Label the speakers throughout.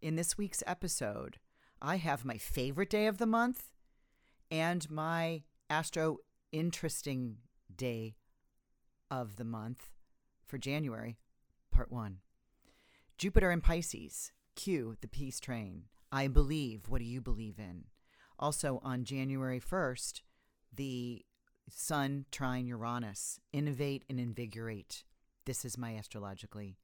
Speaker 1: in this week's episode, I have my favorite day of the month and my astro interesting day of the month for January, part one. Jupiter and Pisces, cue the peace train. I believe. What do you believe in? Also, on January 1st, the Sun trine Uranus, innovate and invigorate. This is my astrologically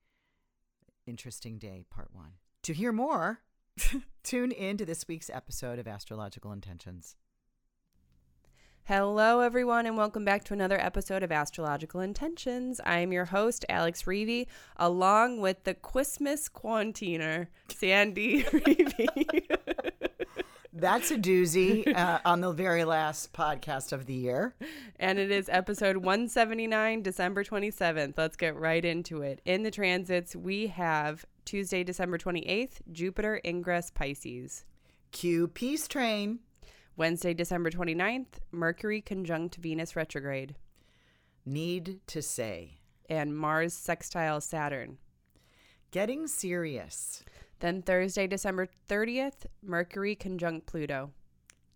Speaker 1: interesting day, part one. To hear more, tune in to this week's episode of Astrological Intentions.
Speaker 2: Hello, everyone, and welcome back to another episode of Astrological Intentions. I am your host, Alex Reevy, along with the Christmas Quantiner, Sandy Reevy.
Speaker 1: That's a doozy uh, on the very last podcast of the year.
Speaker 2: and it is episode 179, December 27th. Let's get right into it. In the transits, we have Tuesday, December 28th, Jupiter ingress Pisces.
Speaker 1: Cue peace train.
Speaker 2: Wednesday, December 29th, Mercury conjunct Venus retrograde.
Speaker 1: Need to say.
Speaker 2: And Mars sextile Saturn.
Speaker 1: Getting serious.
Speaker 2: Then Thursday, December 30th, Mercury conjunct Pluto.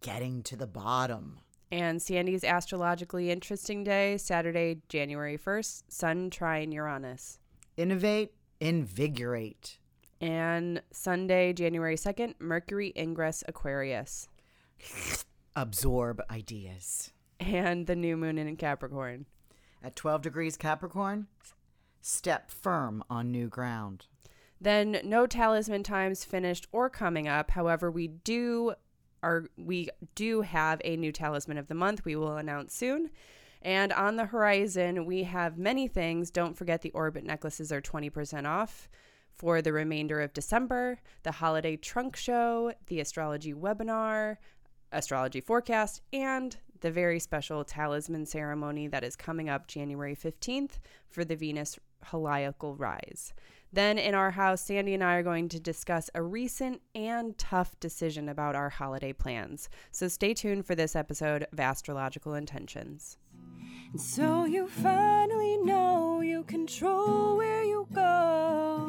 Speaker 1: Getting to the bottom.
Speaker 2: And Sandy's astrologically interesting day, Saturday, January 1st, Sun trine Uranus.
Speaker 1: Innovate, invigorate.
Speaker 2: And Sunday, January 2nd, Mercury ingress Aquarius.
Speaker 1: Absorb ideas.
Speaker 2: And the new moon in Capricorn.
Speaker 1: At 12 degrees Capricorn, step firm on new ground.
Speaker 2: Then no talisman times finished or coming up. However, we do are we do have a new talisman of the month we will announce soon. And on the horizon, we have many things. Don't forget the orbit necklaces are 20% off for the remainder of December, the holiday trunk show, the astrology webinar, astrology forecast, and the very special talisman ceremony that is coming up January 15th for the Venus heliacal rise. Then in our house, Sandy and I are going to discuss a recent and tough decision about our holiday plans. So stay tuned for this episode of Astrological Intentions.
Speaker 3: And so you finally know you control where you go.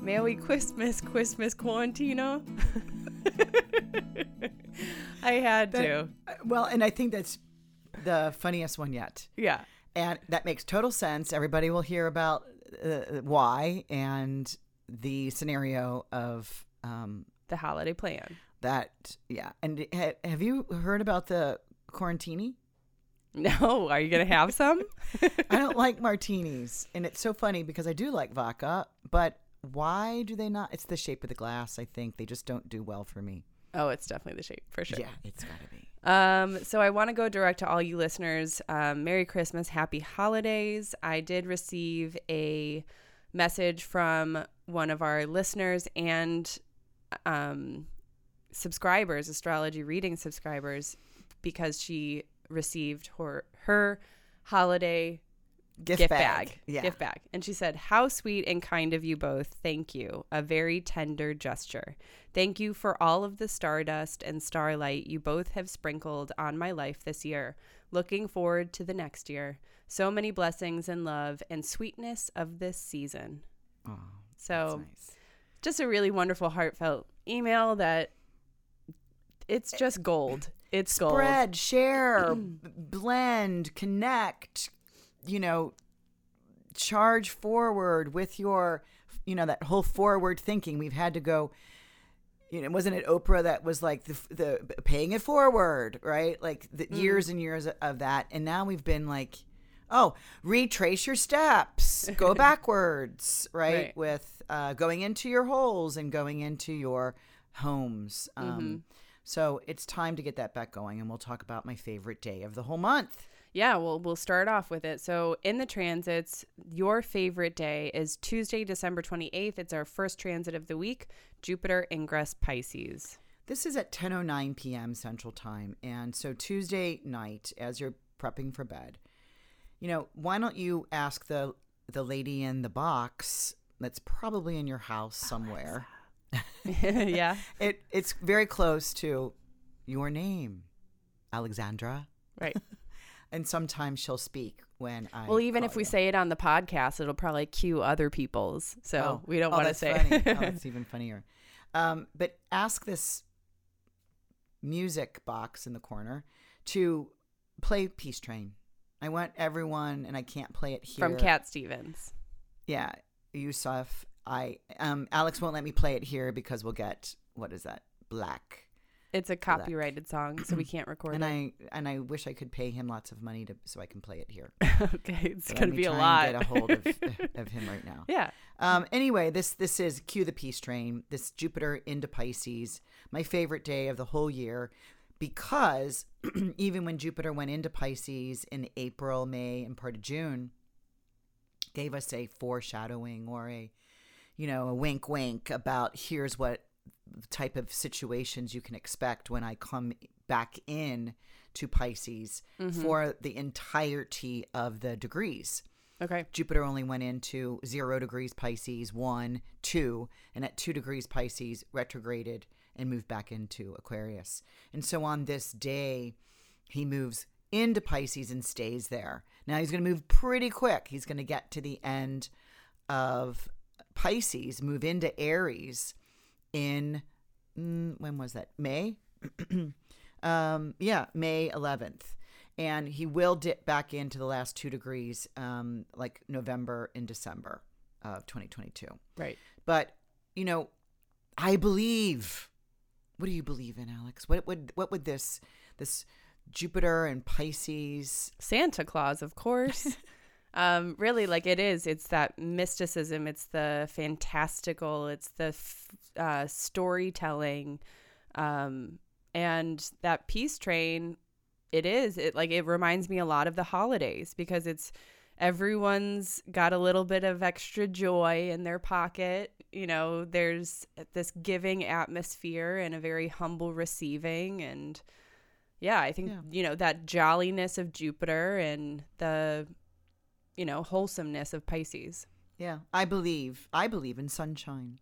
Speaker 2: Merry Christmas, Christmas Quarantino. I had to.
Speaker 1: Well, and I think that's the funniest one yet.
Speaker 2: Yeah.
Speaker 1: And that makes total sense. Everybody will hear about uh, why and the scenario of um,
Speaker 2: The holiday plan.
Speaker 1: that. Yeah. And ha- have you heard about the quarantini?
Speaker 2: No, are you going to have some?
Speaker 1: I don't like martinis. And it's so funny because I do like vodka, but why do they not? It's the shape of the glass, I think. They just don't do well for me.
Speaker 2: Oh, it's definitely the shape for sure.
Speaker 1: Yeah, it's got to be.
Speaker 2: Um, so I want to go direct to all you listeners. Um, Merry Christmas, Happy Holidays. I did receive a message from one of our listeners and um, subscribers, astrology reading subscribers, because she received her her holiday
Speaker 1: Gift,
Speaker 2: gift
Speaker 1: bag.
Speaker 2: bag.
Speaker 1: Yeah.
Speaker 2: Gift bag. And she said, How sweet and kind of you both. Thank you. A very tender gesture. Thank you for all of the stardust and starlight you both have sprinkled on my life this year. Looking forward to the next year. So many blessings and love and sweetness of this season.
Speaker 1: Oh,
Speaker 2: So,
Speaker 1: nice.
Speaker 2: just a really wonderful, heartfelt email that it's eh, just gold. It's gold.
Speaker 1: Spread, share, blend, connect, you know, charge forward with your, you know, that whole forward thinking. We've had to go, you know, wasn't it Oprah that was like the, the paying it forward, right? Like the years and years of that. And now we've been like, oh, retrace your steps, go backwards, right?
Speaker 2: Right.
Speaker 1: With uh, going into your holes and going into your homes. Um, So it's time to get that back going, and we'll talk about my favorite day of the whole month.
Speaker 2: Yeah, well, we'll start off with it. So, in the transits, your favorite day is Tuesday, December 28th. It's our first transit of the week, Jupiter ingress Pisces.
Speaker 1: This is at 10:09 p.m. Central Time, and so Tuesday night, as you're prepping for bed, you know, why don't you ask the the lady in the box that's probably in your house somewhere?
Speaker 2: yeah,
Speaker 1: It it's very close to your name, Alexandra.
Speaker 2: right.
Speaker 1: And sometimes she'll speak when I.
Speaker 2: Well, even if we
Speaker 1: you.
Speaker 2: say it on the podcast, it'll probably cue other people's. So
Speaker 1: Oh.
Speaker 2: we don't
Speaker 1: oh,
Speaker 2: want to say.
Speaker 1: Funny. oh, that's even funnier. Um, but ask this music box in the corner to play Peace Train. I want everyone, and I can't play it here.
Speaker 2: From Cat Stevens.
Speaker 1: Yeah, Yusuf. I um Alex won't let me play it here because we'll get what is that black.
Speaker 2: It's a copyrighted song, so we can't record
Speaker 1: And
Speaker 2: it.
Speaker 1: I and I wish I could pay him lots of money to so I can play it here.
Speaker 2: okay, it's
Speaker 1: let
Speaker 2: gonna be a lot.
Speaker 1: And get a hold of, of him right now.
Speaker 2: yeah.
Speaker 1: Um, anyway, this this is cue the peace train. This Jupiter into Pisces, my favorite day of the whole year, because even when Jupiter went into Pisces in April, May, and part of June, gave us a foreshadowing or a, you know, a wink, wink about here's what type of situations you can expect when I come back in to Pisces mm-hmm. for the entirety of the degrees.
Speaker 2: Okay.
Speaker 1: Jupiter only went into zero degrees Pisces, one, two, and at two degrees Pisces, retrograded and moved back into Aquarius. And so on this day, he moves into Pisces and stays there. Now he's going to move pretty quick. He's going to get to the end of Pisces, move into Aries in, mm, when was that? May? um, yeah, May 11th. And he will dip back into the last two degrees, um, like November and December of 2022.
Speaker 2: Right.
Speaker 1: But, you know, I believe. What do you believe in, Alex? What would what would this this Jupiter and Pisces?
Speaker 2: Santa Claus, of course. um, really, like it is. It's that mysticism. It's the fantastical. It's the f- uh, storytelling, um, and that peace train. It is. It like it reminds me a lot of the holidays because it's everyone's got a little bit of extra joy in their pocket. You know, there's this giving atmosphere and a very humble receiving and yeah, I think
Speaker 1: Yeah.
Speaker 2: you know that jolliness of Jupiter and the you know wholesomeness of Pisces.
Speaker 1: Yeah, I believe. I believe in sunshine.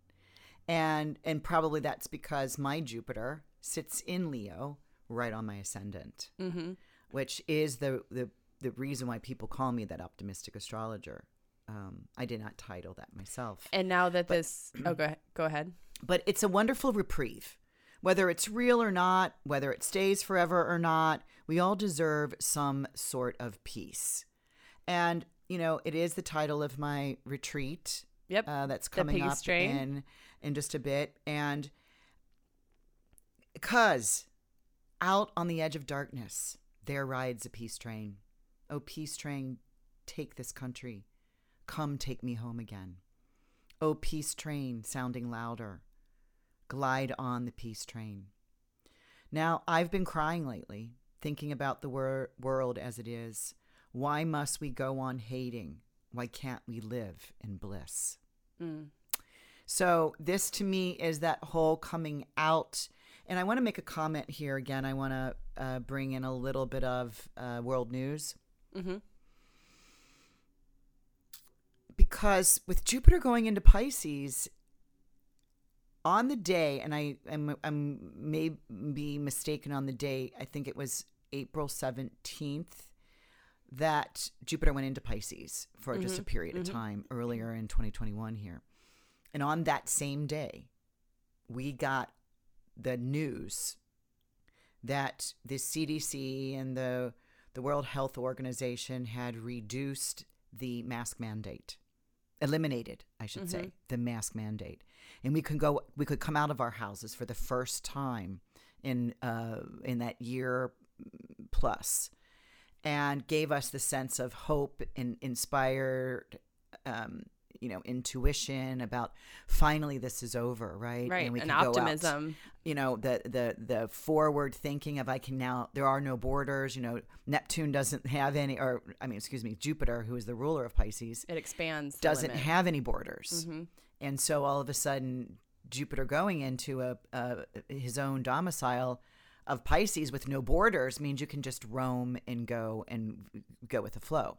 Speaker 1: And and probably that's because my Jupiter sits in Leo right on my ascendant,
Speaker 2: Mm-hmm.
Speaker 1: which is the the the reason why people call me that optimistic astrologer. Um, I did not title that myself.
Speaker 2: And now that this, oh, go ahead, go ahead.
Speaker 1: but it's a wonderful reprieve. Whether it's real or not, whether it stays forever or not, we all deserve some sort of peace. And, you know, it is the title of my retreat
Speaker 2: Yep.
Speaker 1: uh, that's coming up in, in just a bit. And because out on the edge of darkness, there rides a peace train. Oh, peace train, take this country. Come take me home again. Oh, peace train, sounding louder. Glide on the peace train. Now, I've been crying lately, thinking about the wor- world as it is. Why must we go on hating? Why can't we live in bliss?
Speaker 2: Mm.
Speaker 1: So, this to me is that whole coming out. And I want to make a comment here again. I want to uh, bring in a little bit of uh, world news.
Speaker 2: Mm-hmm.
Speaker 1: because with Jupiter going into Pisces on the day, and I am I'm may be mistaken on the day. I think it was April seventeenth that Jupiter went into Pisces for just a mm-hmm. period of mm-hmm. time earlier in 2021 here, and on that same day, we got the news that the CDC and the the World Health Organization had reduced the mask mandate, eliminated, I should say, mm-hmm. the mask mandate, and we can go, we could come out of our houses for the first time in uh, in that year plus, and gave us the sense of hope and inspired. Um, you know, intuition about finally this is over, right?
Speaker 2: Right.
Speaker 1: And we
Speaker 2: An
Speaker 1: can go out
Speaker 2: optimism.
Speaker 1: you know the the the forward thinking of I can now there are no borders you know Neptune doesn't have any or I mean excuse me Jupiter who is the ruler of Pisces
Speaker 2: It expands.
Speaker 1: doesn't have any borders
Speaker 2: Mhm.
Speaker 1: and so all of a sudden Jupiter going into a, a his own domicile of Pisces with no borders means you can just roam and go and go with the flow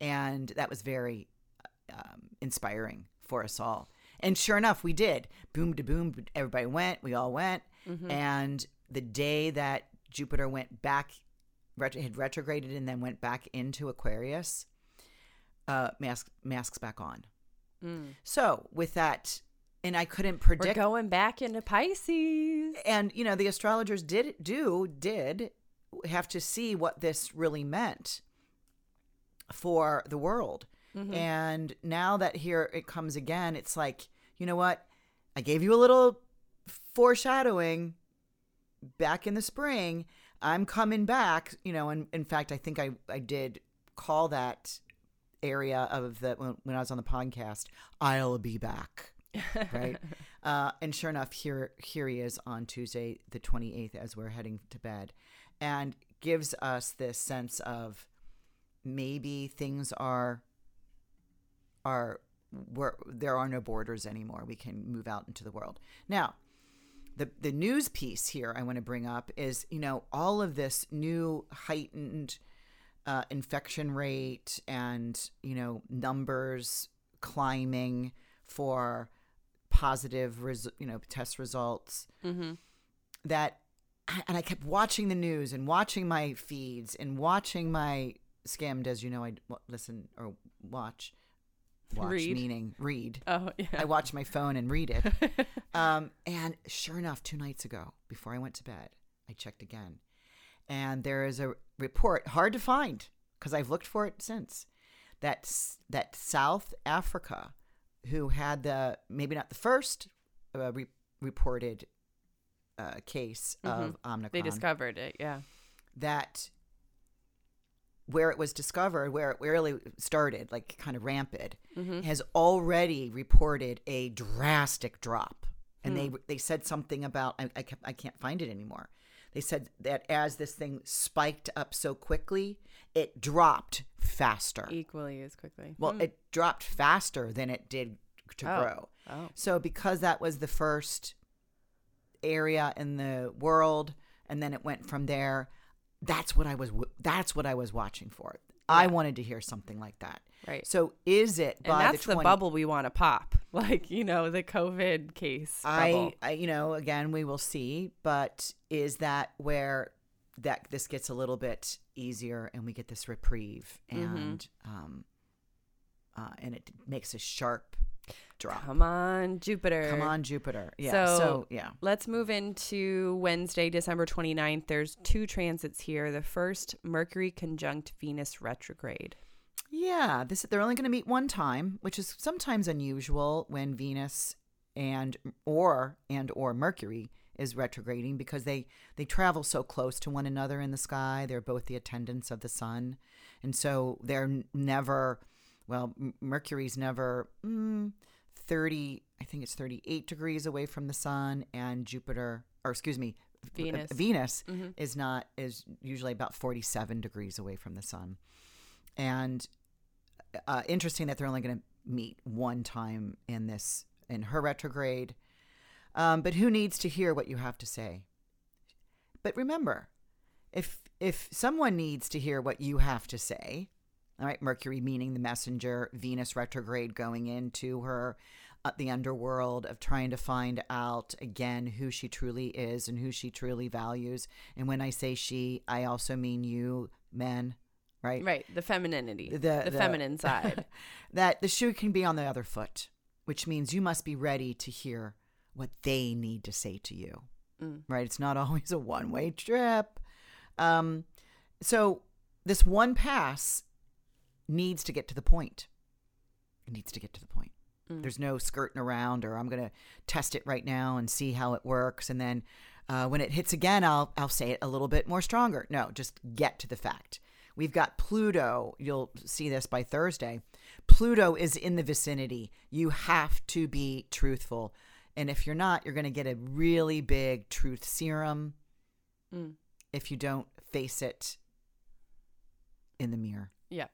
Speaker 1: and that was very um, inspiring for us all. And sure enough, we did. Boom to boom, everybody went. We all went.
Speaker 2: Mm-hmm.
Speaker 1: And the day that Jupiter went back ret- had retrograded and then went back into Aquarius, uh, mask masks back on.
Speaker 2: Mm.
Speaker 1: So with that, and I couldn't predict.
Speaker 2: We're going back into Pisces.
Speaker 1: and you know the astrologers did do did have to see what this really meant for the world. Mm-hmm. And now that here it comes again, it's like you know what? I gave you a little foreshadowing back in the spring. I'm coming back, you know, and in fact, I think I, I did call that area of the when, when I was on the podcast, I'll be back. Right? Uh, and sure enough, here here he is on Tuesday, the 28th, as we're heading to bed, and gives us this sense of maybe things are are where there are no borders anymore. We can move out into the world now the the news piece here I want to bring up is you know all of this new heightened uh, infection rate and you know numbers climbing for positive res- you know test results
Speaker 2: Mm-hmm.
Speaker 1: that and I kept watching the news and watching my feeds and watching my scammed as you know I w- listen or watch watch
Speaker 2: Read.
Speaker 1: meaning read
Speaker 2: Oh yeah.
Speaker 1: I watch my phone and read it. um, and sure enough, two nights ago, before I went to bed, I checked again. And there is a report, hard to find because I've looked for it since, that, that South Africa, who had the, maybe not the first uh, re- reported uh, case of Omicron,
Speaker 2: they discovered it. Yeah.
Speaker 1: that where it was discovered, where it really started, like kind of rampant,
Speaker 2: Mm-hmm.
Speaker 1: has already reported a drastic drop. And they they said something about I, I, kept, I can't find it anymore. They said that as this thing spiked up so quickly, it dropped faster.
Speaker 2: Equally as quickly.
Speaker 1: Well,
Speaker 2: Mm.
Speaker 1: it dropped faster than it did to
Speaker 2: Oh.
Speaker 1: grow.
Speaker 2: Oh.
Speaker 1: So because that was the first area in the world, and then it went from there. That's what I was. That's what I was watching for. I wanted to hear something like that.
Speaker 2: Right.
Speaker 1: So is it
Speaker 2: And that's
Speaker 1: the,
Speaker 2: the, bubble we want to pop. Like, you know, the COVID case
Speaker 1: I. I, you know, again, we will see. But is that where that this gets a little bit easier and we get this reprieve
Speaker 2: Mm-hmm.
Speaker 1: and um, uh, and it makes a sharp drop.
Speaker 2: Come on, Jupiter.
Speaker 1: Come on, Jupiter. Yeah. So,
Speaker 2: So-
Speaker 1: yeah.
Speaker 2: Let's move into Wednesday, December 29th. There's two transits here. The first, Mercury conjunct Venus retrograde.
Speaker 1: Yeah, this they're only going to meet one time, which is sometimes unusual when Venus and or and or Mercury is retrograding because they they travel so close to one another in the sky. They're both the attendants of the sun, and so they're never. Well, Mercury's never mm, thirty. I think it's thirty-eight degrees away from the sun, and Jupiter, or excuse me,
Speaker 2: Venus.
Speaker 1: Venus
Speaker 2: Mhm.
Speaker 1: is not is usually about forty-seven degrees away from the sun, and uh, interesting that they're only going to meet one time in this in her retrograde. Um, but who needs to hear what you have to say? But remember, if if someone needs to hear what you have to say, all right, Mercury meaning the messenger, Venus retrograde going into her uh, the underworld of trying to find out again who she truly is and who she truly values. And when I say she, I also mean you, men, right?
Speaker 2: Right. The femininity,
Speaker 1: The-
Speaker 2: the,
Speaker 1: the-
Speaker 2: feminine side.
Speaker 1: that the shoe can be on the other foot, which means you must be ready to hear what they need to say to you.
Speaker 2: Mm.
Speaker 1: Right? It's not always a one way trip. Um, so this one pass needs to get to the point. It needs to get to the point.
Speaker 2: Mm.
Speaker 1: There's no skirting around, or I'm going to test it right now and see how it works, and then uh, when it hits again, I'll I'll say it a little bit more stronger. No, just get to the fact. We've got Pluto. You'll see this by Thursday. Pluto is in the vicinity. You have to be truthful. And if you're not, you're going to get a really big truth serum
Speaker 2: Mm.
Speaker 1: if you don't face it in the mirror.
Speaker 2: Yep.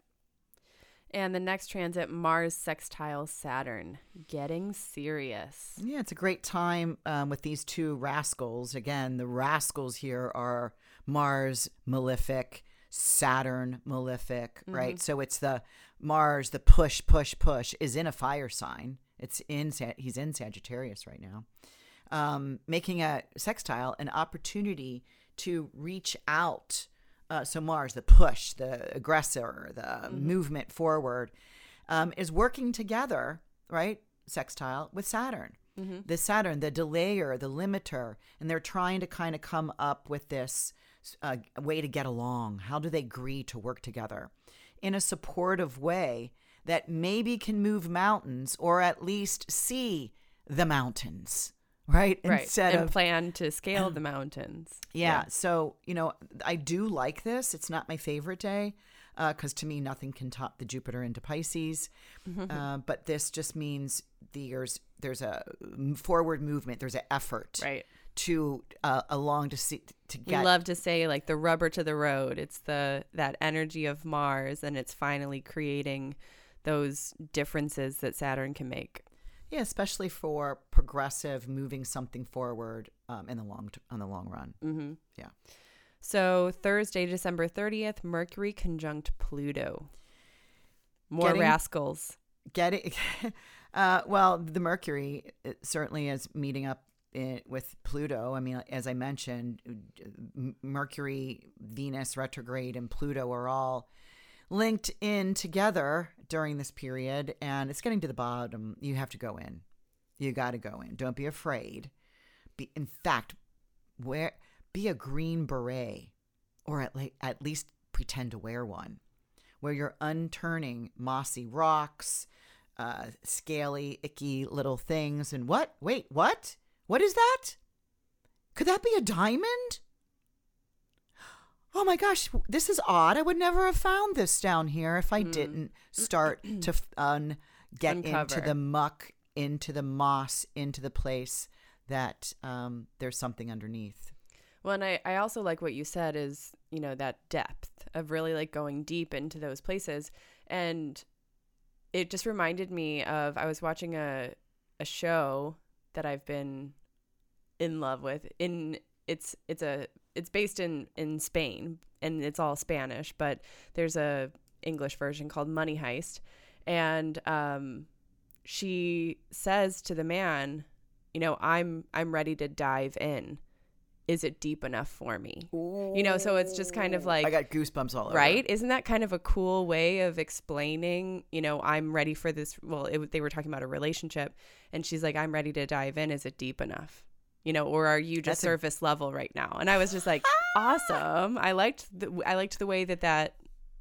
Speaker 2: And the next transit, Mars sextile Saturn, getting serious.
Speaker 1: Yeah, it's a great time um, with these two rascals. Again, the rascals here are Mars malefic, Saturn malefic, right? So it's the Mars, the push, push, push is in a fire sign. It's in he's in Sagittarius right now, um, making a sextile an opportunity to reach out uh, so Mars, the push, the aggressor, the
Speaker 2: Mm-hmm.
Speaker 1: movement forward, um, is working together, right? Sextile with Saturn.
Speaker 2: Mm-hmm.
Speaker 1: The Saturn, the delayer, the limiter, and they're trying to kind of come up with this uh, way to get along. How do they agree to work together in a supportive way that maybe can move mountains or at least see the mountains, right?
Speaker 2: Right.
Speaker 1: Instead
Speaker 2: and
Speaker 1: of
Speaker 2: plan to scale the mountains.
Speaker 1: yeah, So, you know, I do like this. It's not my favorite day because to me, nothing can top the Jupiter into Pisces. Uh, but this just means there's there's a forward movement. There's an effort
Speaker 2: Right.
Speaker 1: to uh, along to see to get.
Speaker 2: We love to say like the rubber to the road. It's the that energy of Mars and it's finally creating those differences that Saturn can make.
Speaker 1: yeah, especially for progressive moving something forward um, in the long t- on the long run.
Speaker 2: Mm-hmm.
Speaker 1: Yeah.
Speaker 2: So Thursday, December 30th, Mercury conjunct Pluto. More
Speaker 1: Getting-
Speaker 2: rascals.
Speaker 1: getting uh, well the mercury certainly is meeting up in, with pluto i mean as i mentioned mercury venus retrograde and pluto are all linked in together during this period and it's getting to the bottom you have to go in you got to go in don't be afraid be in fact wear be a green beret or at, le- at least pretend to wear one where you're unturning mossy rocks, uh, scaly, icky little things. And what? Wait, what? What is that? Could that be a diamond? Oh my gosh, this is odd. I would never have found this down here if I didn't start to un- get into the muck, into the moss, into the place that um, there's something underneath.
Speaker 2: Well, and I, I also like what you said is, you know, that depth of really like going deep into those places. And it just reminded me of I was watching a a show that I've been in love with. In it's it's a it's based in in Spain and it's all Spanish, but there's a English version called Money Heist. And um she says to the man, you know, I'm I'm ready to dive in. Is it deep enough for me? You know, so it's just kind of like
Speaker 1: I got goosebumps all over.
Speaker 2: right isn't that kind of a cool way of explaining you know i'm ready for this well it, they were talking about a relationship and she's like i'm ready to dive in is it deep enough you know or are you just
Speaker 1: That's a-
Speaker 2: surface level right now and i was just like awesome i liked the i liked the way that that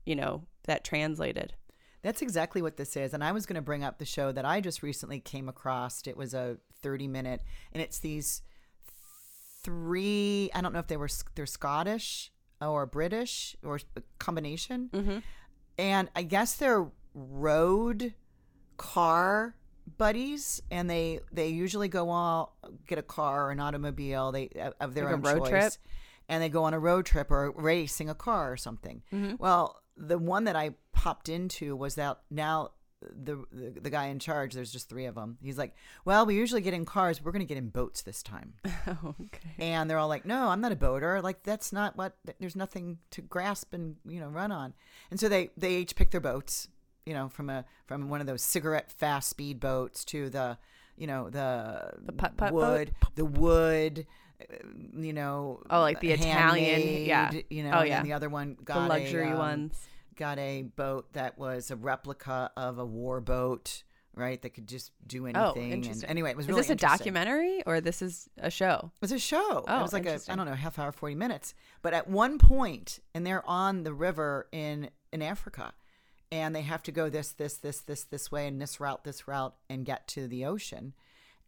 Speaker 2: you know that translated
Speaker 1: That's exactly what this is. And I was going to bring up the show that I just recently came across. It was a 30 minute, and it's these three, I don't know if they were, they're Scottish or British or a combination.
Speaker 2: mm-hmm.
Speaker 1: And I guess they're road car buddies and they they usually go all get a car or an automobile they of their
Speaker 2: Like
Speaker 1: own
Speaker 2: road
Speaker 1: choice
Speaker 2: trip?
Speaker 1: and they go on a road trip or racing a car or something
Speaker 2: Mm-hmm.
Speaker 1: well the one that i popped into was that now the, the the guy in charge there's just three of them he's like well we usually get in cars we're going to get in boats this time
Speaker 2: okay
Speaker 1: and they're all like no i'm not a boater like that's not what there's nothing to grasp and you know run on and so they they each pick their boats you know from a from one of those cigarette fast speed boats to the you know the,
Speaker 2: The putt-putt boat?
Speaker 1: wood the wood uh, you know
Speaker 2: Oh, like the Italian- yeah.
Speaker 1: you know
Speaker 2: Oh, yeah.
Speaker 1: the other one got
Speaker 2: the
Speaker 1: a,
Speaker 2: luxury
Speaker 1: um,
Speaker 2: ones
Speaker 1: got a boat that was a replica of a war boat right that could just do anything
Speaker 2: oh
Speaker 1: and
Speaker 2: interesting
Speaker 1: anyway it was
Speaker 2: is
Speaker 1: really
Speaker 2: this a documentary or this is a show
Speaker 1: It was a show.
Speaker 2: Oh,
Speaker 1: it was like a I don't know half hour, forty minutes. But at one point, and they're on the river in in Africa, and they have to go this this this this this way and this route this route and get to the ocean,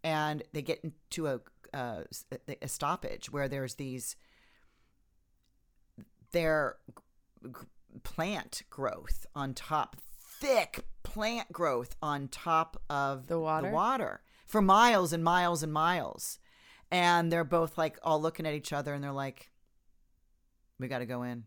Speaker 1: and they get into a uh, a stoppage where there's these their plant growth on top, thick plant growth on top of
Speaker 2: The water?
Speaker 1: the water for miles and miles and miles. And they're both like all looking at each other and they're like, we got to go in.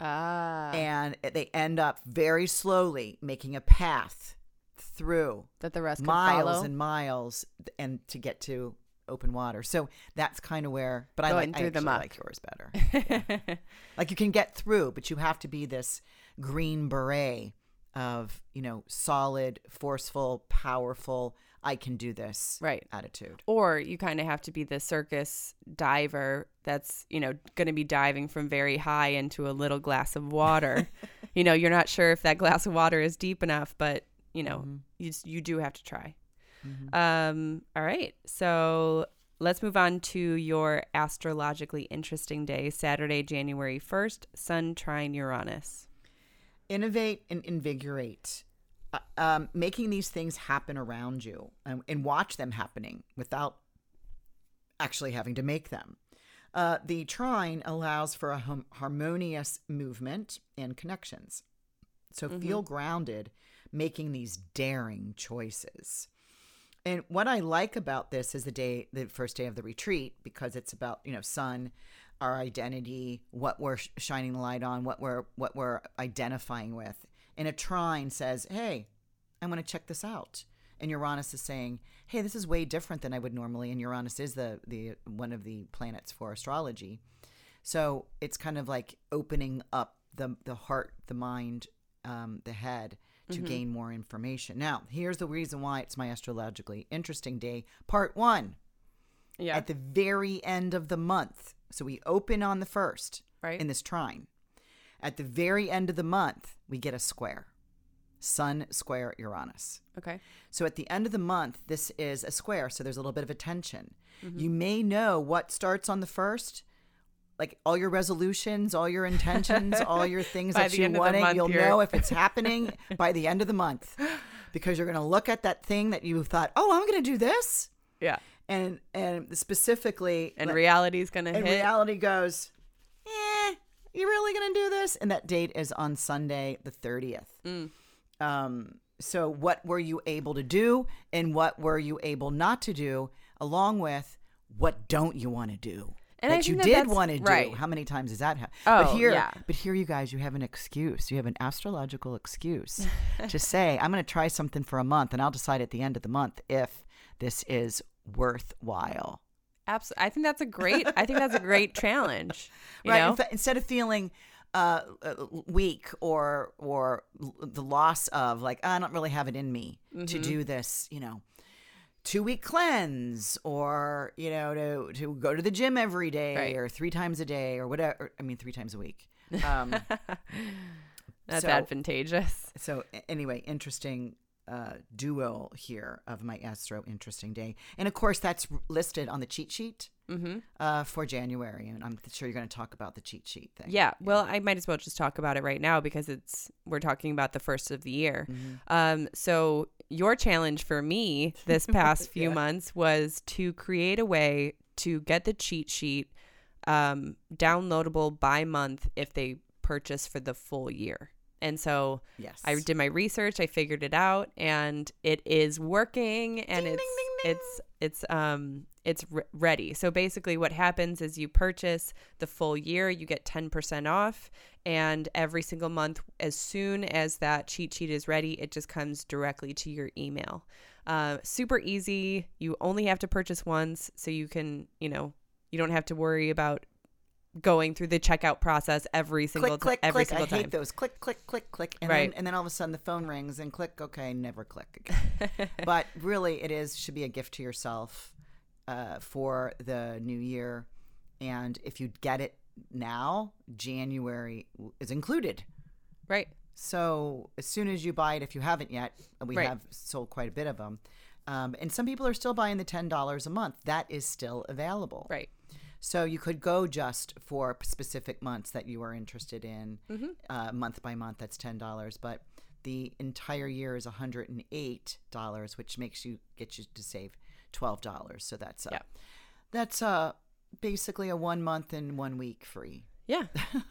Speaker 2: Ah
Speaker 1: And they end up very slowly making a path through
Speaker 2: that the rest
Speaker 1: miles and miles and to get to open water. So that's kind of where, but I like,
Speaker 2: through the
Speaker 1: actually
Speaker 2: muck.
Speaker 1: like yours better. like you can get through, but you have to be this green beret of, you know, solid, forceful, powerful. I can do this
Speaker 2: Right.
Speaker 1: attitude.
Speaker 2: Or you kind of have to be the circus diver that's, you know, going to be diving from very high into a little glass of water. you know, you're not sure if that glass of water is deep enough, but, you know,
Speaker 1: Mm-hmm.
Speaker 2: you, you do have to try. Um, all right. So let's move on to your astrologically interesting day, Saturday, January 1st, Sun trine Uranus.
Speaker 1: innovate and invigorate uh, um, making these things happen around you and, and watch them happening without actually having to make them. Uh, the trine allows for a hum- harmonious movement and connections. So feel grounded making these daring choices. And what I like about this is the day, the first day of the retreat, because it's about you know sun, our identity, what we're sh- shining the light on, what we're what we're identifying with. And a trine says, "Hey, I want to check this out." And Uranus is saying, "Hey, this is way different than I would normally." And Uranus is the the one of the planets for astrology, so it's kind of like opening up the the heart, the mind, um, the head to gain more information. Now, here's the reason why it's my astrologically interesting day. Part one
Speaker 2: Yeah.
Speaker 1: at the very end of the month. So we open on the first
Speaker 2: Right.
Speaker 1: in this trine. At the very end of the month, we get a square. Sun square Uranus.
Speaker 2: okay.
Speaker 1: So at the end of the month, this is a square, so there's a little bit of a tension.
Speaker 2: Mm-hmm.
Speaker 1: You may know what starts on the first, like all your resolutions, all your intentions, all your things that you
Speaker 2: end of the
Speaker 1: wanted.
Speaker 2: month,
Speaker 1: You'll
Speaker 2: you're-
Speaker 1: know if it's happening by the end of the month, because you're going to look at that thing that you thought, "Oh, I'm going to do this,"
Speaker 2: Yeah.
Speaker 1: and and specifically,
Speaker 2: And
Speaker 1: like-
Speaker 2: reality's going to
Speaker 1: and
Speaker 2: hit.
Speaker 1: reality goes, "Eh, you really going to do this?" And that date is on Sunday, the thirtieth.
Speaker 2: Mm.
Speaker 1: Um, so what were you able to do and what were you able not to do along with what don't you want to do
Speaker 2: And
Speaker 1: that you
Speaker 2: that
Speaker 1: did want to do
Speaker 2: right.
Speaker 1: how many times does that happen
Speaker 2: Oh,
Speaker 1: but here
Speaker 2: yeah.
Speaker 1: but here you guys you have an excuse you have an astrological excuse to say i'm going to try something for a month and i'll decide at the end of the month if this is worthwhile
Speaker 2: Absolutely. I think that's a great. I think that's a great challenge. You
Speaker 1: right
Speaker 2: know.
Speaker 1: In fa- instead of feeling uh, uh, weak or or the loss of like i don't really have it in me
Speaker 2: Mm-hmm.
Speaker 1: to do this you know two week cleanse or you know to to go to the gym every day
Speaker 2: Right.
Speaker 1: or three times a day or whatever i mean three times a week um
Speaker 2: that's
Speaker 1: so-
Speaker 2: advantageous.
Speaker 1: so anyway interesting uh duo here of my astro interesting day and of course that's listed on the cheat sheet
Speaker 2: Mm-hmm.
Speaker 1: uh for january and i'm sure you're going to talk about the cheat sheet thing
Speaker 2: Yeah. Well, I might as well just talk about it right now because it's we're talking about the first of the year.
Speaker 1: Mm-hmm.
Speaker 2: Um, so your challenge for me this past few months was to create a way to get the cheat sheet um, downloadable by month if they purchase for the full year. And so
Speaker 1: yes
Speaker 2: I did my research, I figured it out, and it is working, and
Speaker 1: Ding,
Speaker 2: it's
Speaker 1: ding, ding,
Speaker 2: it's it's um it's re- ready. So basically, what happens is you purchase the full year, you get ten percent off, and every single month, as soon as that cheat sheet is ready, it just comes directly to your email. Uh, super easy. You only have to purchase once, so you can you know you don't have to worry about going through the checkout process every single
Speaker 1: click, click,
Speaker 2: every
Speaker 1: click. I
Speaker 2: single time.
Speaker 1: hate those. Click, click, click, click, and
Speaker 2: Right.
Speaker 1: then and then all of a sudden the phone rings and click. Okay, never click again. but really, it is should be a gift to yourself uh, for the new year, and if you get it now, January is included.
Speaker 2: Right.
Speaker 1: So as soon as you buy it, if you haven't yet, we
Speaker 2: Right.
Speaker 1: have sold quite a bit of them. Um, and some people are still buying the ten dollars a month. That is still available.
Speaker 2: Right.
Speaker 1: So you could go just for specific months that you are interested in,
Speaker 2: Mm-hmm.
Speaker 1: uh, month by month. That's ten dollars, but the entire year is hundred and eight dollars, which makes you get you to save twelve dollars. So that's uh,
Speaker 2: Yeah.
Speaker 1: that's uh, basically a one month and one week free.
Speaker 2: Yeah.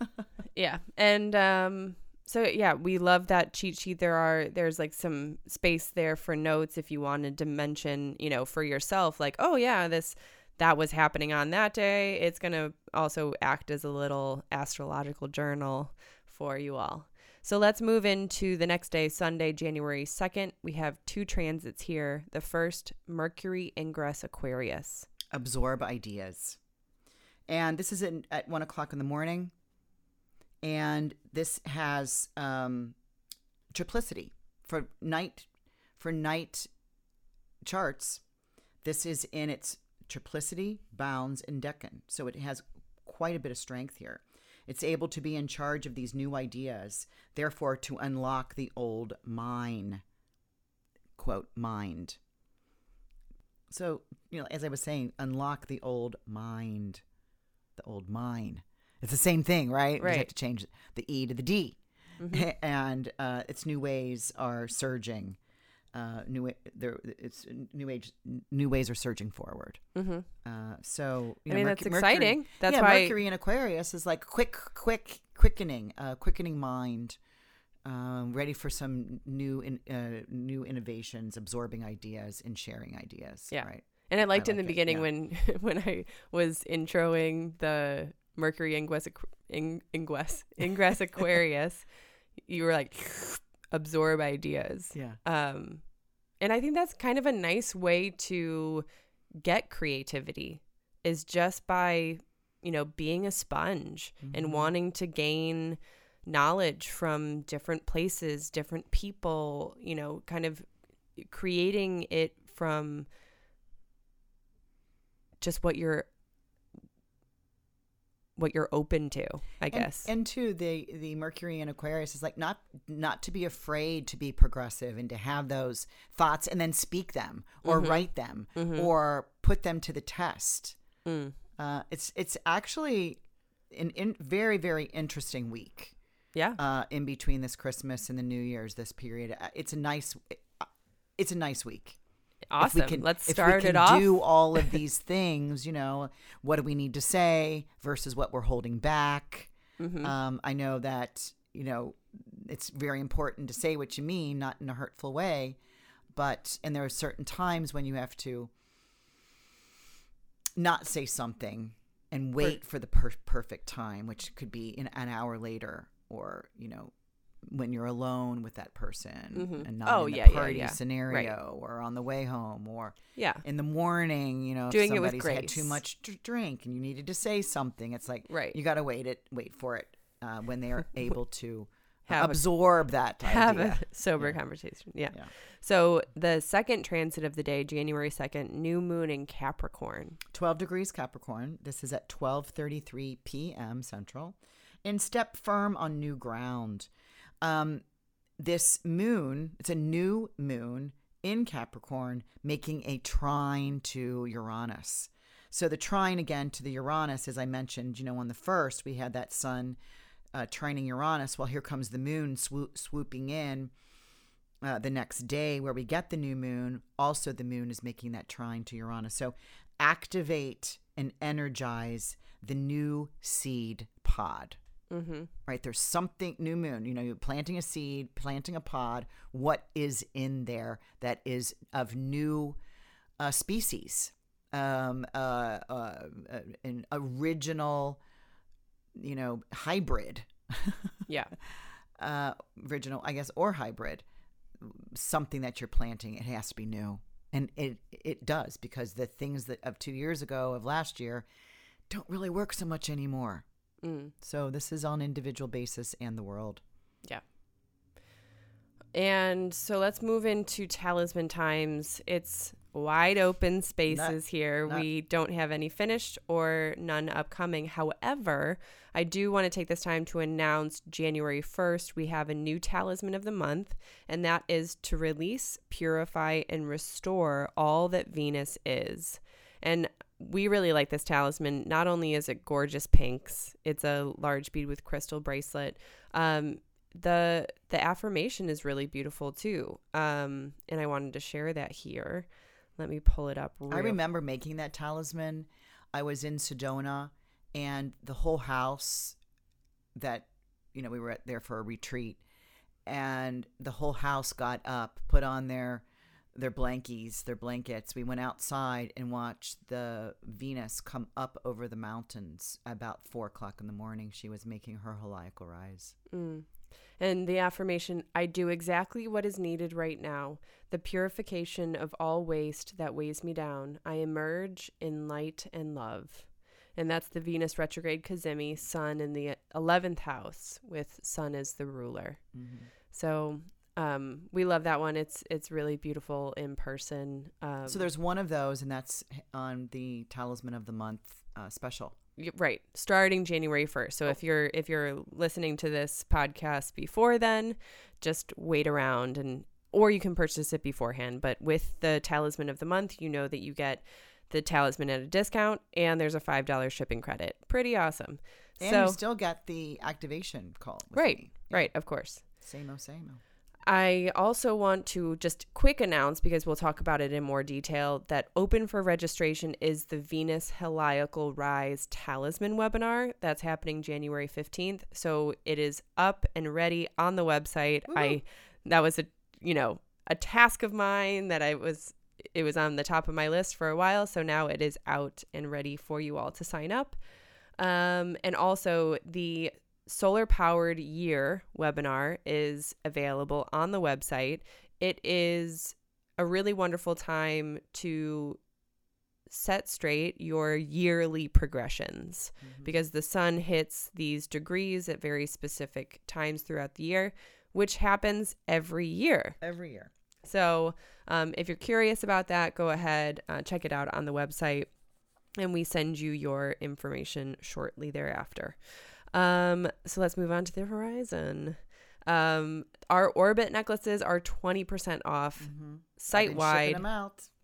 Speaker 2: yeah. And um so yeah, we love that cheat sheet. There are there's like some space there for notes if you wanted to mention, you know, for yourself like, "Oh yeah, this that was happening on that day." It's going to also act as a little astrological journal for you all. So let's move into the next day, Sunday, January 2nd. We have two transits here. The first, Mercury ingress Aquarius.
Speaker 1: absorb ideas. And this is in, at one o'clock in the morning. And this has um, triplicity for night for night charts, this is in its triplicity, bounds, and decan. So it has quite a bit of strength here. It's able to be in charge of these new ideas, therefore, to unlock the old mine. Quote, mind. So, you know, as I was saying, unlock the old mind, the old mine. It's the same thing, right? We just have to change the E to the D. And uh, its new ways are surging. Uh, new there, it's new age. New ways are surging forward.
Speaker 2: Mm-hmm.
Speaker 1: Uh, so you
Speaker 2: I
Speaker 1: know,
Speaker 2: mean,
Speaker 1: Merc-
Speaker 2: that's
Speaker 1: Mercury-
Speaker 2: exciting. That's
Speaker 1: yeah,
Speaker 2: why
Speaker 1: Mercury in Aquarius is like quick, quick, quickening, uh, quickening mind, um, ready for some new, in, uh, new innovations, absorbing ideas and sharing ideas.
Speaker 2: Yeah.
Speaker 1: right.
Speaker 2: And I liked in
Speaker 1: like
Speaker 2: the
Speaker 1: it,
Speaker 2: beginning
Speaker 1: yeah.
Speaker 2: when when I was introing the Mercury Ingress Ingress Ingress Aquarius, you were like absorb ideas.
Speaker 1: Yeah.
Speaker 2: Um, and I think that's kind of a nice way to get creativity is just by you know being a sponge and
Speaker 1: Mhm.
Speaker 2: wanting to gain knowledge from different places, different people. You know, kind of creating it from just what you're what you're open to i
Speaker 1: And-
Speaker 2: guess
Speaker 1: And, too, the the Mercury in Aquarius is like not not to be afraid to be progressive and to have those thoughts and then speak them or
Speaker 2: Mhm.
Speaker 1: write them
Speaker 2: Mhm.
Speaker 1: or put them to the test.
Speaker 2: Mm.
Speaker 1: Uh, it's it's actually an in, very very interesting week.
Speaker 2: yeah
Speaker 1: uh, in between this Christmas and the New Year's, this period. Uh, It's a nice, it's a nice week. If we can-
Speaker 2: let's start
Speaker 1: we
Speaker 2: it off
Speaker 1: Do all of these things, you know, what do we need to say versus what we're holding back?
Speaker 2: Mhm.
Speaker 1: Um, I know that you know it's very important to say what you mean, not in a hurtful way, but and there are certain times when you have to not say something and wait for the per- perfect time, which could be in an hour later, or you know, when you're alone with that person
Speaker 2: Mhm.
Speaker 1: and not
Speaker 2: Oh,
Speaker 1: in a
Speaker 2: yeah, yeah,
Speaker 1: party
Speaker 2: yeah.
Speaker 1: scenario, or on the way home, or
Speaker 2: yeah
Speaker 1: in the morning, you know, if
Speaker 2: Doing it with
Speaker 1: somebody's had too much to drink and you needed to say something, it's like
Speaker 2: Right.
Speaker 1: you got to wait it, wait for it uh, when they are able to
Speaker 2: Have a-
Speaker 1: absorb that
Speaker 2: have a sober
Speaker 1: Yeah.
Speaker 2: conversation yeah.
Speaker 1: Yeah.
Speaker 2: so the second transit of the day january 2nd new moon in capricorn
Speaker 1: 12 degrees Capricorn. This is at 12:33 p.m. Central. In step firm on new ground. Um, this moon, it's a new moon in Capricorn, making a trine to Uranus. So the trine again to the Uranus, as I mentioned, you know, on the first we had that sun uh, trining Uranus. Well, here comes the moon swoop, swooping in uh, the next day where we get the new moon. Also, the moon is making that trine to Uranus. So activate and energize the new seed pod
Speaker 2: mm-hmm.
Speaker 1: right? There's something new moon you know you're planting a seed planting a pod. What is in there that is of new uh, species um, uh, uh, an original you know hybrid?
Speaker 2: Yeah.
Speaker 1: Uh, original i guess or hybrid something that you're planting. It has to be new. And it it does because the things that of two years ago of last year don't really work so much anymore
Speaker 2: mm.
Speaker 1: so this is on individual basis and the world.
Speaker 2: Yeah. And so let's move into talisman times. It's wide open spaces here.
Speaker 1: not-
Speaker 2: we don't have any finished or none upcoming. However, I do want to take this time to announce January 1st, we have a new talisman of the month, and that is to release, purify, and restore all that Venus is. And we really like this talisman. Not only is it gorgeous pinks, it's a large bead with crystal bracelet. Um, the the affirmation is really beautiful too. Um, and I wanted to share that here. Let me pull it up.
Speaker 1: I remember making that talisman. I was in Sedona, and the whole house that you know we were at there for a retreat, and the whole house got up, put on their their blankies, their blankets. We went outside and watched the Venus come up over the mountains. About four o'clock in the morning, she was making her heliacal rise.
Speaker 2: Mm. And the affirmation I do exactly what is needed right now. The purification of all waste that weighs me down. I emerge in light and love. And that's the Venus retrograde cazimi, Sun in the 11th house, with Sun as the ruler.
Speaker 1: Mm-hmm.
Speaker 2: So um, we love that one. It's it's really beautiful in person. Um,
Speaker 1: So there's one of those, and that's on the Talisman of the Month uh, special.
Speaker 2: Right starting january 1st so if you're if you're listening to this podcast before then just wait around and or you can purchase it beforehand but with the talisman of the month you know that you get the talisman at a discount and there's a five dollar shipping credit pretty awesome
Speaker 1: And
Speaker 2: so
Speaker 1: you still get the activation call.
Speaker 2: right
Speaker 1: me.
Speaker 2: right of course
Speaker 1: Same o same o.
Speaker 2: I also want to just quick announce because we'll talk about it in more detail that open for registration is the Venus Heliacal Rise Talisman webinar that's happening January 15th. So it is up and ready on the website. I that was a you know, a task of mine that I was it was on the top of my list for a while, so now it is out and ready for you all to sign up. Um and also the solar powered year webinar is available on the website. It is a really wonderful time to set straight your yearly progressions because the sun hits these degrees at very specific times throughout the year, which happens every year.
Speaker 1: Every year.
Speaker 2: So, um, if you're curious about that, go ahead, uh, check it out on the website, and we send you your information shortly thereafter. Um, so, let's move on to the horizon. Um, our orbit necklaces are 20% off
Speaker 1: Mm-hmm.
Speaker 2: site wide.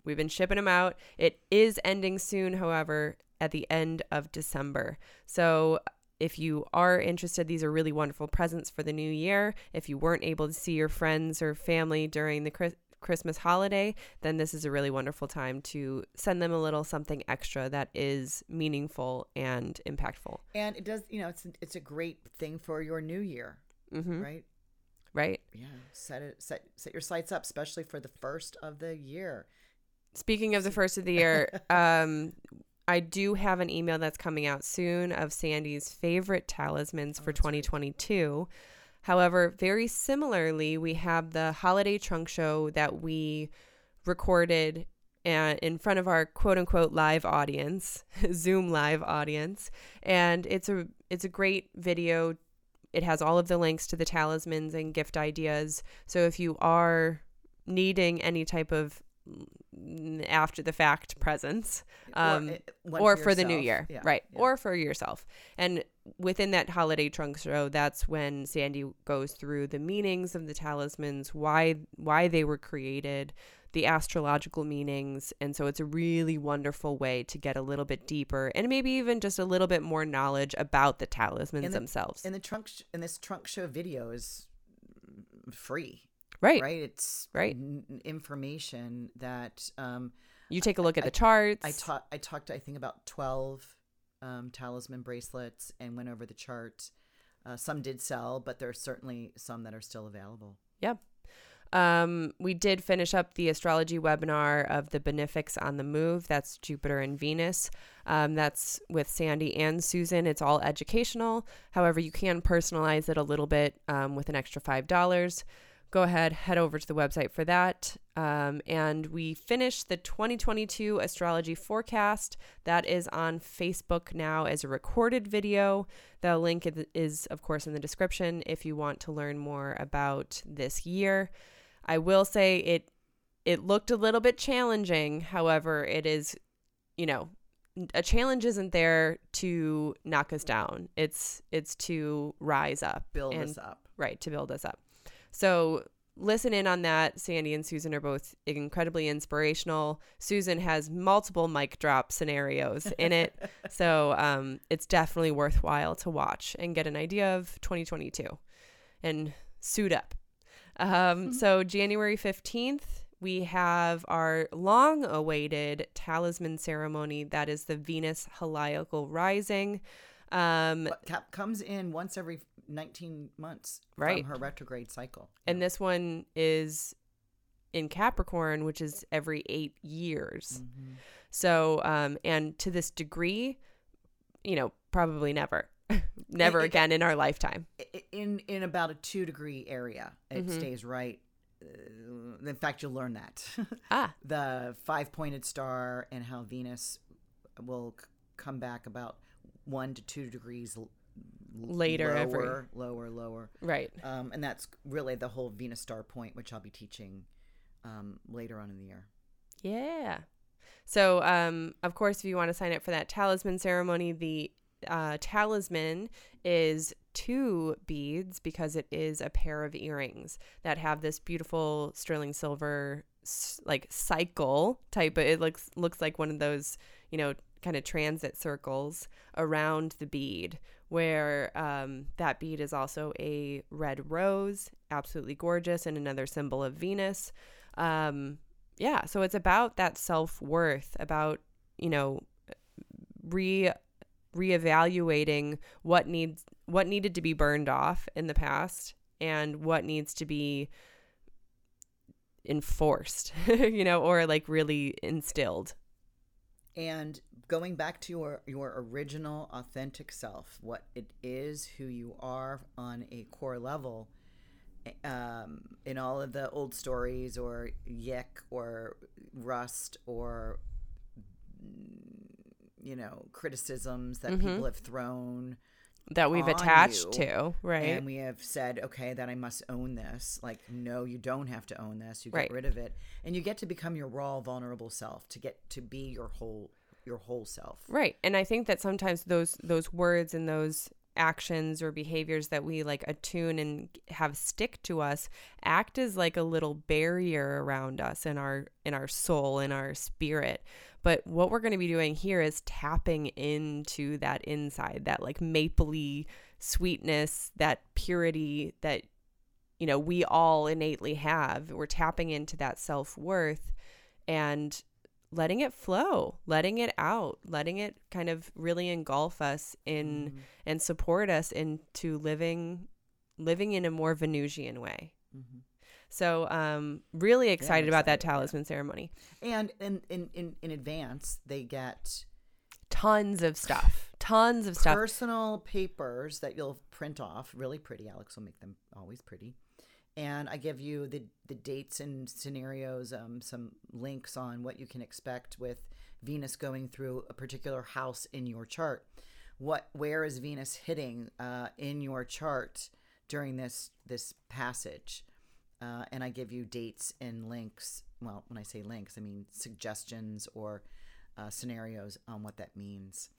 Speaker 2: We've been shipping them out. It is ending soon, however, at the end of December. So if you are interested, these are really wonderful presents for the new year. If you weren't able to see your friends or family during the Christmas holiday, then this is a really wonderful time to send them a little something extra that is meaningful and impactful.
Speaker 1: And it does, you know, it's it's a great thing for your new year,
Speaker 2: hmm
Speaker 1: right?
Speaker 2: Right.
Speaker 1: Yeah, set it set set your sights up, especially for the first of the year.
Speaker 2: Speaking of the first of the year, um, I do have an email that's coming out soon of Sandy's favorite talismans for 2022. However, very similarly, we have the holiday trunk show that we recorded uh, in front of our quote unquote live audience, Zoom live audience, and it's a it's a great video. It has all of the links to the talismans and gift ideas. So if you are needing any type of mm, after the fact presents um,
Speaker 1: or, it-
Speaker 2: or for the new year
Speaker 1: Yeah,
Speaker 2: right
Speaker 1: yeah.
Speaker 2: or for yourself and within that holiday trunk show that's when sandy goes through the meanings of the talismans why why they were created the astrological meanings and so it's a really wonderful way to get a little bit deeper and maybe even just a little bit more knowledge about the talismans
Speaker 1: And the-
Speaker 2: themselves
Speaker 1: and the trunk sh- and this trunk show video is free,
Speaker 2: right
Speaker 1: right? It's
Speaker 2: Right.
Speaker 1: n- information that um,
Speaker 2: you take a look at
Speaker 1: I-
Speaker 2: the charts
Speaker 1: I taught. I talked. I think about twelve um, talisman bracelets and went over the chart. Uh, some did sell, but there are certainly some that are still available.
Speaker 2: Yep. Um, we did finish up the astrology webinar of the Benefics on the Move. That's Jupiter and Venus. Um, that's with Sandy and Susan. It's all educational. However, you can personalize it a little bit um, with an extra $5. Go ahead, head over to the website for that. Um, and we finish the 2022 astrology forecast. That is on Facebook now as a recorded video. The link is- of course, in the description if you want to learn more about this year. I will say it it looked a little bit challenging. However, it is, you know, a challenge isn't there to knock us down. It's it's to rise up,
Speaker 1: Build
Speaker 2: and-
Speaker 1: us up.
Speaker 2: right to build us up. So listen in on that. Sandy and Susan are both incredibly inspirational. Susan has multiple mic drop scenarios in it, so um, it's definitely worthwhile to watch and get an idea of 2022 and suit up. Um, so January 15th, we have our long awaited talisman ceremony. That is the Venus Heliacal Rising. Um,
Speaker 1: Cap comes in once every nineteen months
Speaker 2: Right.
Speaker 1: from her retrograde cycle.
Speaker 2: and this one is in Capricorn, which is every eight years.
Speaker 1: Mhm.
Speaker 2: So, um, and to this degree, you know, probably never, never
Speaker 1: it-
Speaker 2: again in our lifetime.
Speaker 1: In in about a two degree area, it
Speaker 2: Mhm.
Speaker 1: stays right. Uh, in fact, you'll learn that
Speaker 2: Ah,
Speaker 1: the five pointed star and how Venus will c- come back about one to two degrees l-
Speaker 2: Later
Speaker 1: lower,
Speaker 2: every-
Speaker 1: lower, lower.
Speaker 2: Right.
Speaker 1: Um, and that's really the whole Venus star point, which I'll be teaching um, later on in the year.
Speaker 2: Yeah. So, um, of course, if you want to sign up for that talisman ceremony, the uh, talisman is two beads because it is a pair of earrings that have this beautiful sterling silver like cycle type. But it looks looks like one of those you know kind of transit circles around the bead where um, that bead is also a red rose absolutely gorgeous and another symbol of venus. Um, yeah so it's about that self-worth about you know re reevaluating what needs what needed to be burned off in the past and what needs to be enforced you know or like really instilled
Speaker 1: And going back to your your original authentic self, what it is, who you are on a core level, um, in all of the old stories or yick or rust or you know criticisms that people have thrown
Speaker 2: that we've attached
Speaker 1: you,
Speaker 2: to right?
Speaker 1: and we have said okay that i must own this. Like no you don't have to own this. You get
Speaker 2: Right.
Speaker 1: rid of it. And you get to become your raw vulnerable self to get to be your whole your whole self.
Speaker 2: Right. And I think that sometimes those those words and those actions or behaviors that we like attune and have stick to us act as like a little barrier around us in our in our soul in our spirit. But what we're going to be doing here is tapping into that inside that like mapley sweetness that purity that you know we all innately have. We're tapping into that self-worth and letting it flow, letting it out, letting it kind of really engulf us in and support us into living living in a more Venusian way. So um really excited about that
Speaker 1: excited about
Speaker 2: talisman ceremony.
Speaker 1: and in in in, in advance they get
Speaker 2: Tons of stuff. Tons of stuff.
Speaker 1: personal papers that you'll print off really pretty alex will make them always pretty and i give you the the dates and scenarios um, some links on what you can expect with venus going through a particular house in your chart. What where is venus hitting uh, in your chart during this this passage? Uh, and i give you dates and links. Well when i say links i mean suggestions or uh, scenarios on what that means.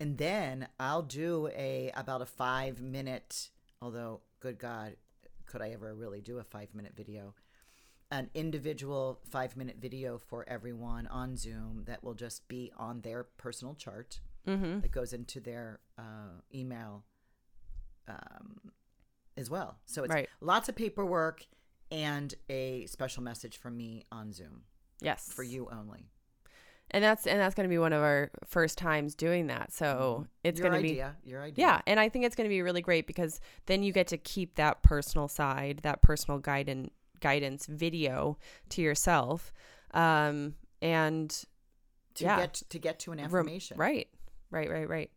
Speaker 1: And then I'll do a about a five minute. Although, good God, could I ever really do a five minute video? An individual five minute video for everyone on Zoom that will just be on their personal chart
Speaker 2: Mm-hmm.
Speaker 1: that goes into their uh, email um, as well. So it's
Speaker 2: Right.
Speaker 1: lots of paperwork and a special message from me on Zoom
Speaker 2: Yes.
Speaker 1: for you only.
Speaker 2: And that's and that's going to be one of our first times doing that. So it's going to be.
Speaker 1: Your idea.
Speaker 2: Yeah, and I think it's going to be really great because then you get to keep that personal side, that personal guidance guidance video to yourself, um, and
Speaker 1: To
Speaker 2: yeah.
Speaker 1: get to get to an affirmation.
Speaker 2: right, right, right, right.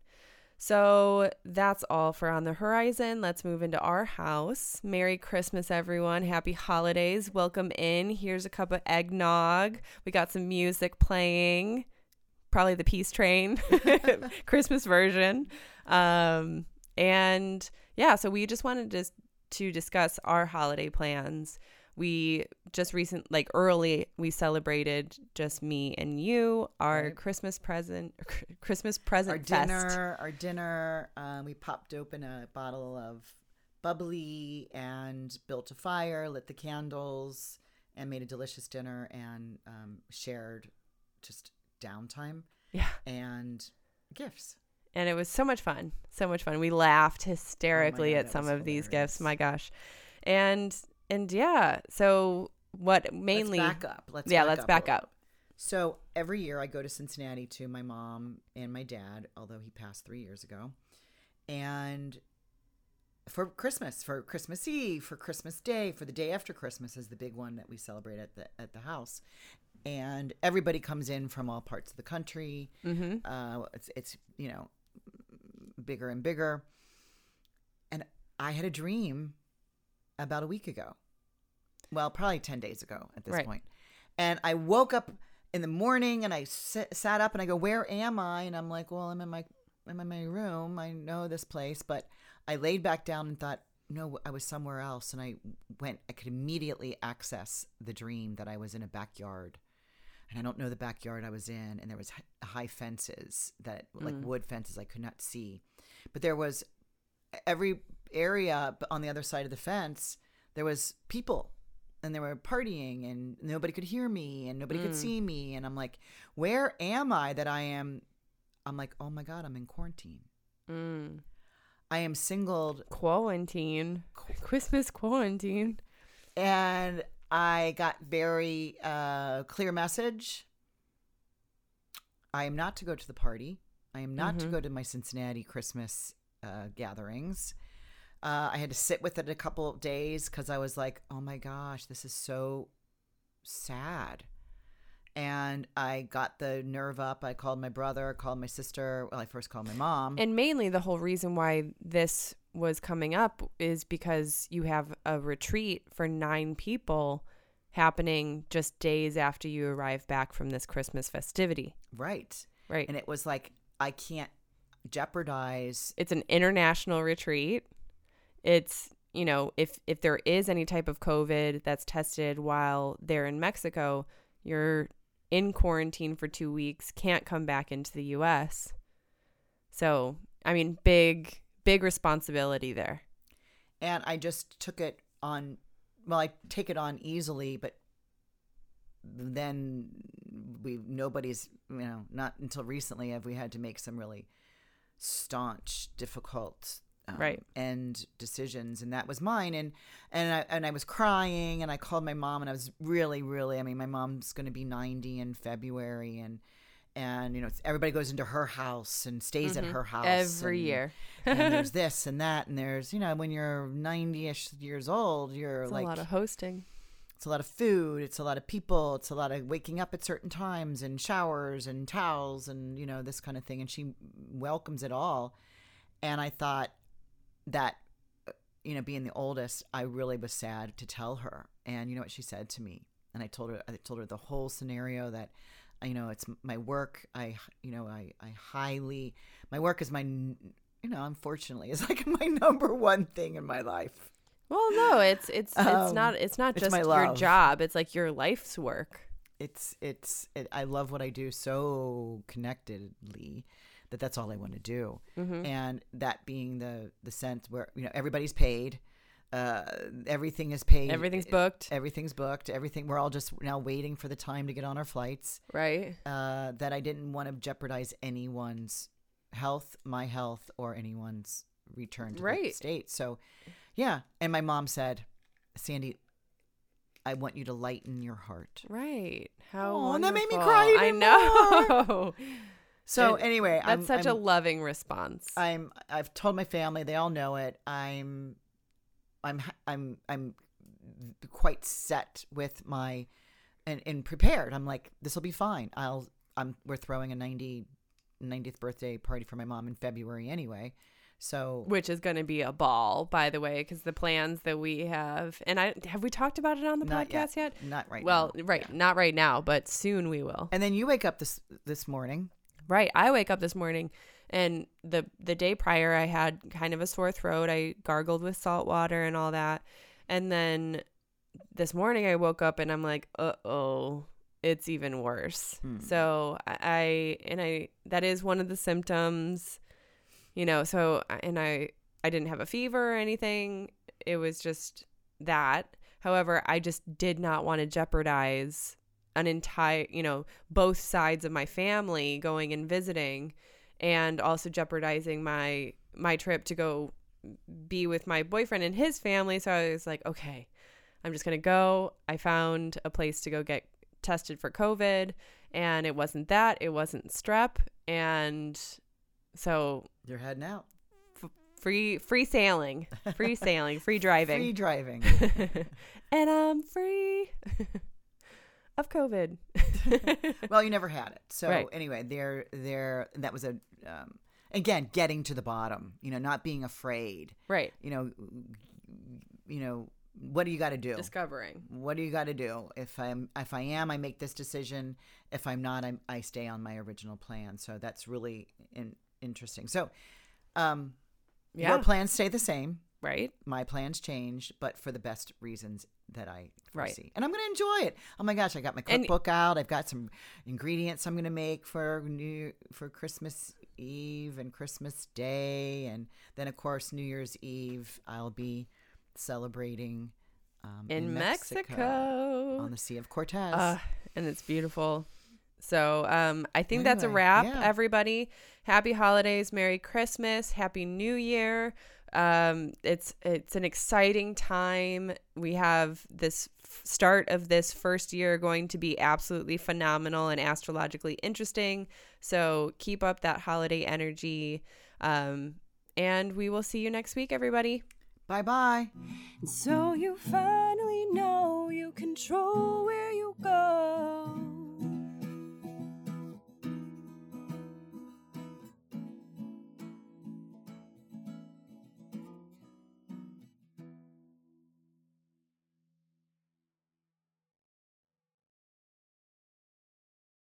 Speaker 2: So that's all for on the horizon. Let's move into our house. Merry Christmas, everyone! Happy holidays! Welcome in. Here's a cup of eggnog. We got some music playing. Probably the Peace Train Christmas version. Um, and yeah, so we just wanted to to discuss our holiday plans. We just recent like early we celebrated just me and you our
Speaker 1: Right.
Speaker 2: Christmas present Christmas present
Speaker 1: our
Speaker 2: fest.
Speaker 1: dinner, our dinner. Um, we popped open a bottle of bubbly and built a fire, lit the candles, and made a delicious dinner and um, shared just downtime
Speaker 2: Yeah.
Speaker 1: and gifts.
Speaker 2: And it was so much fun. So much fun. We laughed hysterically
Speaker 1: God,
Speaker 2: at some of these gifts. My gosh. And and yeah, so what mainly
Speaker 1: let's back up. Let's
Speaker 2: Yeah,
Speaker 1: back
Speaker 2: let's
Speaker 1: up
Speaker 2: back up.
Speaker 1: So every year I go to Cincinnati to my mom and my dad, although he passed three years ago, and for Christmas, for Christmas Eve, for Christmas Day, for the day after Christmas is the big one that we celebrate at the at the house, and everybody comes in from all parts of the country.
Speaker 2: Mm-hmm.
Speaker 1: Uh, it's it's you know bigger and bigger, and I had a dream about a week ago. Well, probably ten days ago at this
Speaker 2: Right.
Speaker 1: point. and I woke up in the morning and I sit, sat up and I go, "Where am I?" And I'm like, "Well, I'm in my I'm in my room. I know this place, but I laid back down and thought, no, I was somewhere else. And I went, I could immediately access the dream that I was in a backyard. And I don't know the backyard I was in. And there was high fences that, like mm. wood fences, I could not see. But there was every area on the other side of the fence, there was people and they were partying and nobody could hear me and nobody could see me. And I'm like, where am I that I am? I'm like, oh my God, I'm in quarantine.
Speaker 2: Mm.
Speaker 1: I am singled
Speaker 2: Quarantine. Christmas quarantine.
Speaker 1: and I got very uh, clear message. I am not to go to the party. I am not to go to my Cincinnati Christmas uh, gatherings. Uh, I had to sit with it a couple of days because I was like, "Oh my gosh, this is so sad." And I got the nerve up. I called my brother, called my sister. Well, I first called my mom.
Speaker 2: And mainly the whole reason why this was coming up is because you have a retreat for nine people happening just days after you arrive back from this Christmas festivity.
Speaker 1: right.
Speaker 2: Right.
Speaker 1: And it was like, I can't jeopardize
Speaker 2: it's an international retreat. It's, you know, if if there is any type of COVID that's tested while they're in Mexico, you're in quarantine for 2 weeks, can't come back into the US. So, I mean, big big responsibility there.
Speaker 1: and I just took it on. Well, I take it on easily, but then we nobody's you know not until recently have we had to make some really staunch, difficult. Um,
Speaker 2: Right.
Speaker 1: and decisions and that was mine and and I and I was crying and I called my mom and I was really really I mean my mom's going to be 90 in February and and you know everybody goes into her house and stays at her house
Speaker 2: Mm-hmm. Every
Speaker 1: and-
Speaker 2: year.
Speaker 1: and there's this and that and there's you know when you're 90ish years old you're
Speaker 2: It's
Speaker 1: like
Speaker 2: a lot of hosting.
Speaker 1: it's a lot of food it's a lot of people it's a lot of waking up at certain times and showers and towels and you know this kind of thing and she welcomes it all and i thought that uh, you know being the oldest i really was sad to tell her. And you know what she said to me? And i told her i told her the whole scenario that you know it's my work. I you know i i highly my work is my you know unfortunately is like my number one thing in my life.
Speaker 2: Well, no, it's it's it's
Speaker 1: Um,
Speaker 2: not it's not just
Speaker 1: my
Speaker 2: your job. It's like your life's work.
Speaker 1: it's it's it, I love what I do so connectedly that that's all I want to do,
Speaker 2: Mm-hmm.
Speaker 1: and that being the the sense where you know everybody's paid, uh, everything is paid,
Speaker 2: Everything's booked,
Speaker 1: everything's booked, everything. We're all just now waiting for the time to get on our flights.
Speaker 2: right?
Speaker 1: Uh, that I didn't want to jeopardize anyone's health, my health, or anyone's return to the
Speaker 2: Right.
Speaker 1: state. So, yeah. And my mom said, Sandy, I want you to lighten your heart.
Speaker 2: Right. How
Speaker 1: and that made me cry
Speaker 2: I know.
Speaker 1: So
Speaker 2: And
Speaker 1: anyway,
Speaker 2: That's
Speaker 1: I'm,
Speaker 2: such
Speaker 1: I'm,
Speaker 2: a loving response.
Speaker 1: I'm I've told my family, they all know it. I'm I'm I'm I'm quite set with my and, and prepared. I'm like this will be fine. I'll I'm we're throwing a 90 90th birthday party for my mom in February anyway. So
Speaker 2: which is going to be a ball, by the way, because the plans that we have, and I have we talked about it on the
Speaker 1: Not
Speaker 2: podcast yet?
Speaker 1: not right
Speaker 2: well,
Speaker 1: now.
Speaker 2: right, not right now, but soon we will.
Speaker 1: And then you wake up this this morning.
Speaker 2: Right. I wake up this morning and the the day prior I had kind of a sore throat. I gargled with salt water and all that. And then this morning I woke up and I'm like, "Uh-oh, it's even worse."
Speaker 1: Hmm.
Speaker 2: So I, I and I that is one of the symptoms, you know, so and I I didn't have a fever or anything. It was just that. However, I just did not want to jeopardize an entire, you know, both sides of my family going and visiting and also jeopardizing my my trip to go be with my boyfriend and his family. So I was like, okay, I'm just going to go. I found a place to go get tested for COVID and it wasn't that, it wasn't strep and so
Speaker 1: You're heading out.
Speaker 2: free free sailing, free sailing, free driving.
Speaker 1: Free driving.
Speaker 2: and I'm free of COVID.
Speaker 1: well, you never had it. So
Speaker 2: Right.
Speaker 1: anyway, there, there. That was a um, again getting to the bottom. You know, not being afraid.
Speaker 2: right.
Speaker 1: You know, you know, what do you got to do?
Speaker 2: Discovering.
Speaker 1: What do you got to do? If I'm, if I am, I make this decision. If I'm not, I, I stay on my original plan. So that's really in, interesting. So, um,
Speaker 2: Yeah.
Speaker 1: Your plans stay the same.
Speaker 2: right?
Speaker 1: My plans changed, but for the best reasons that I
Speaker 2: Right.
Speaker 1: foresee. And I'm going to enjoy it. Oh my gosh, I got my
Speaker 2: And-
Speaker 1: cookbook out. I've got some ingredients I'm going to make for new for Christmas Eve and Christmas Day, and then of course New Year's Eve I'll be celebrating um,
Speaker 2: In, Mexico.
Speaker 1: on the Sea of Cortez.
Speaker 2: Uh, and it's beautiful. So um, I think that's a wrap,
Speaker 1: yeah.
Speaker 2: everybody. Happy holidays, Merry Christmas, Happy New Year. Um, it's it's an exciting time. We have this f- start of this first year going to be absolutely phenomenal and astrologically interesting. So keep up that holiday energy. Um, and we will see you next week, everybody.
Speaker 1: bye bye.
Speaker 3: And so you finally know you control where you go.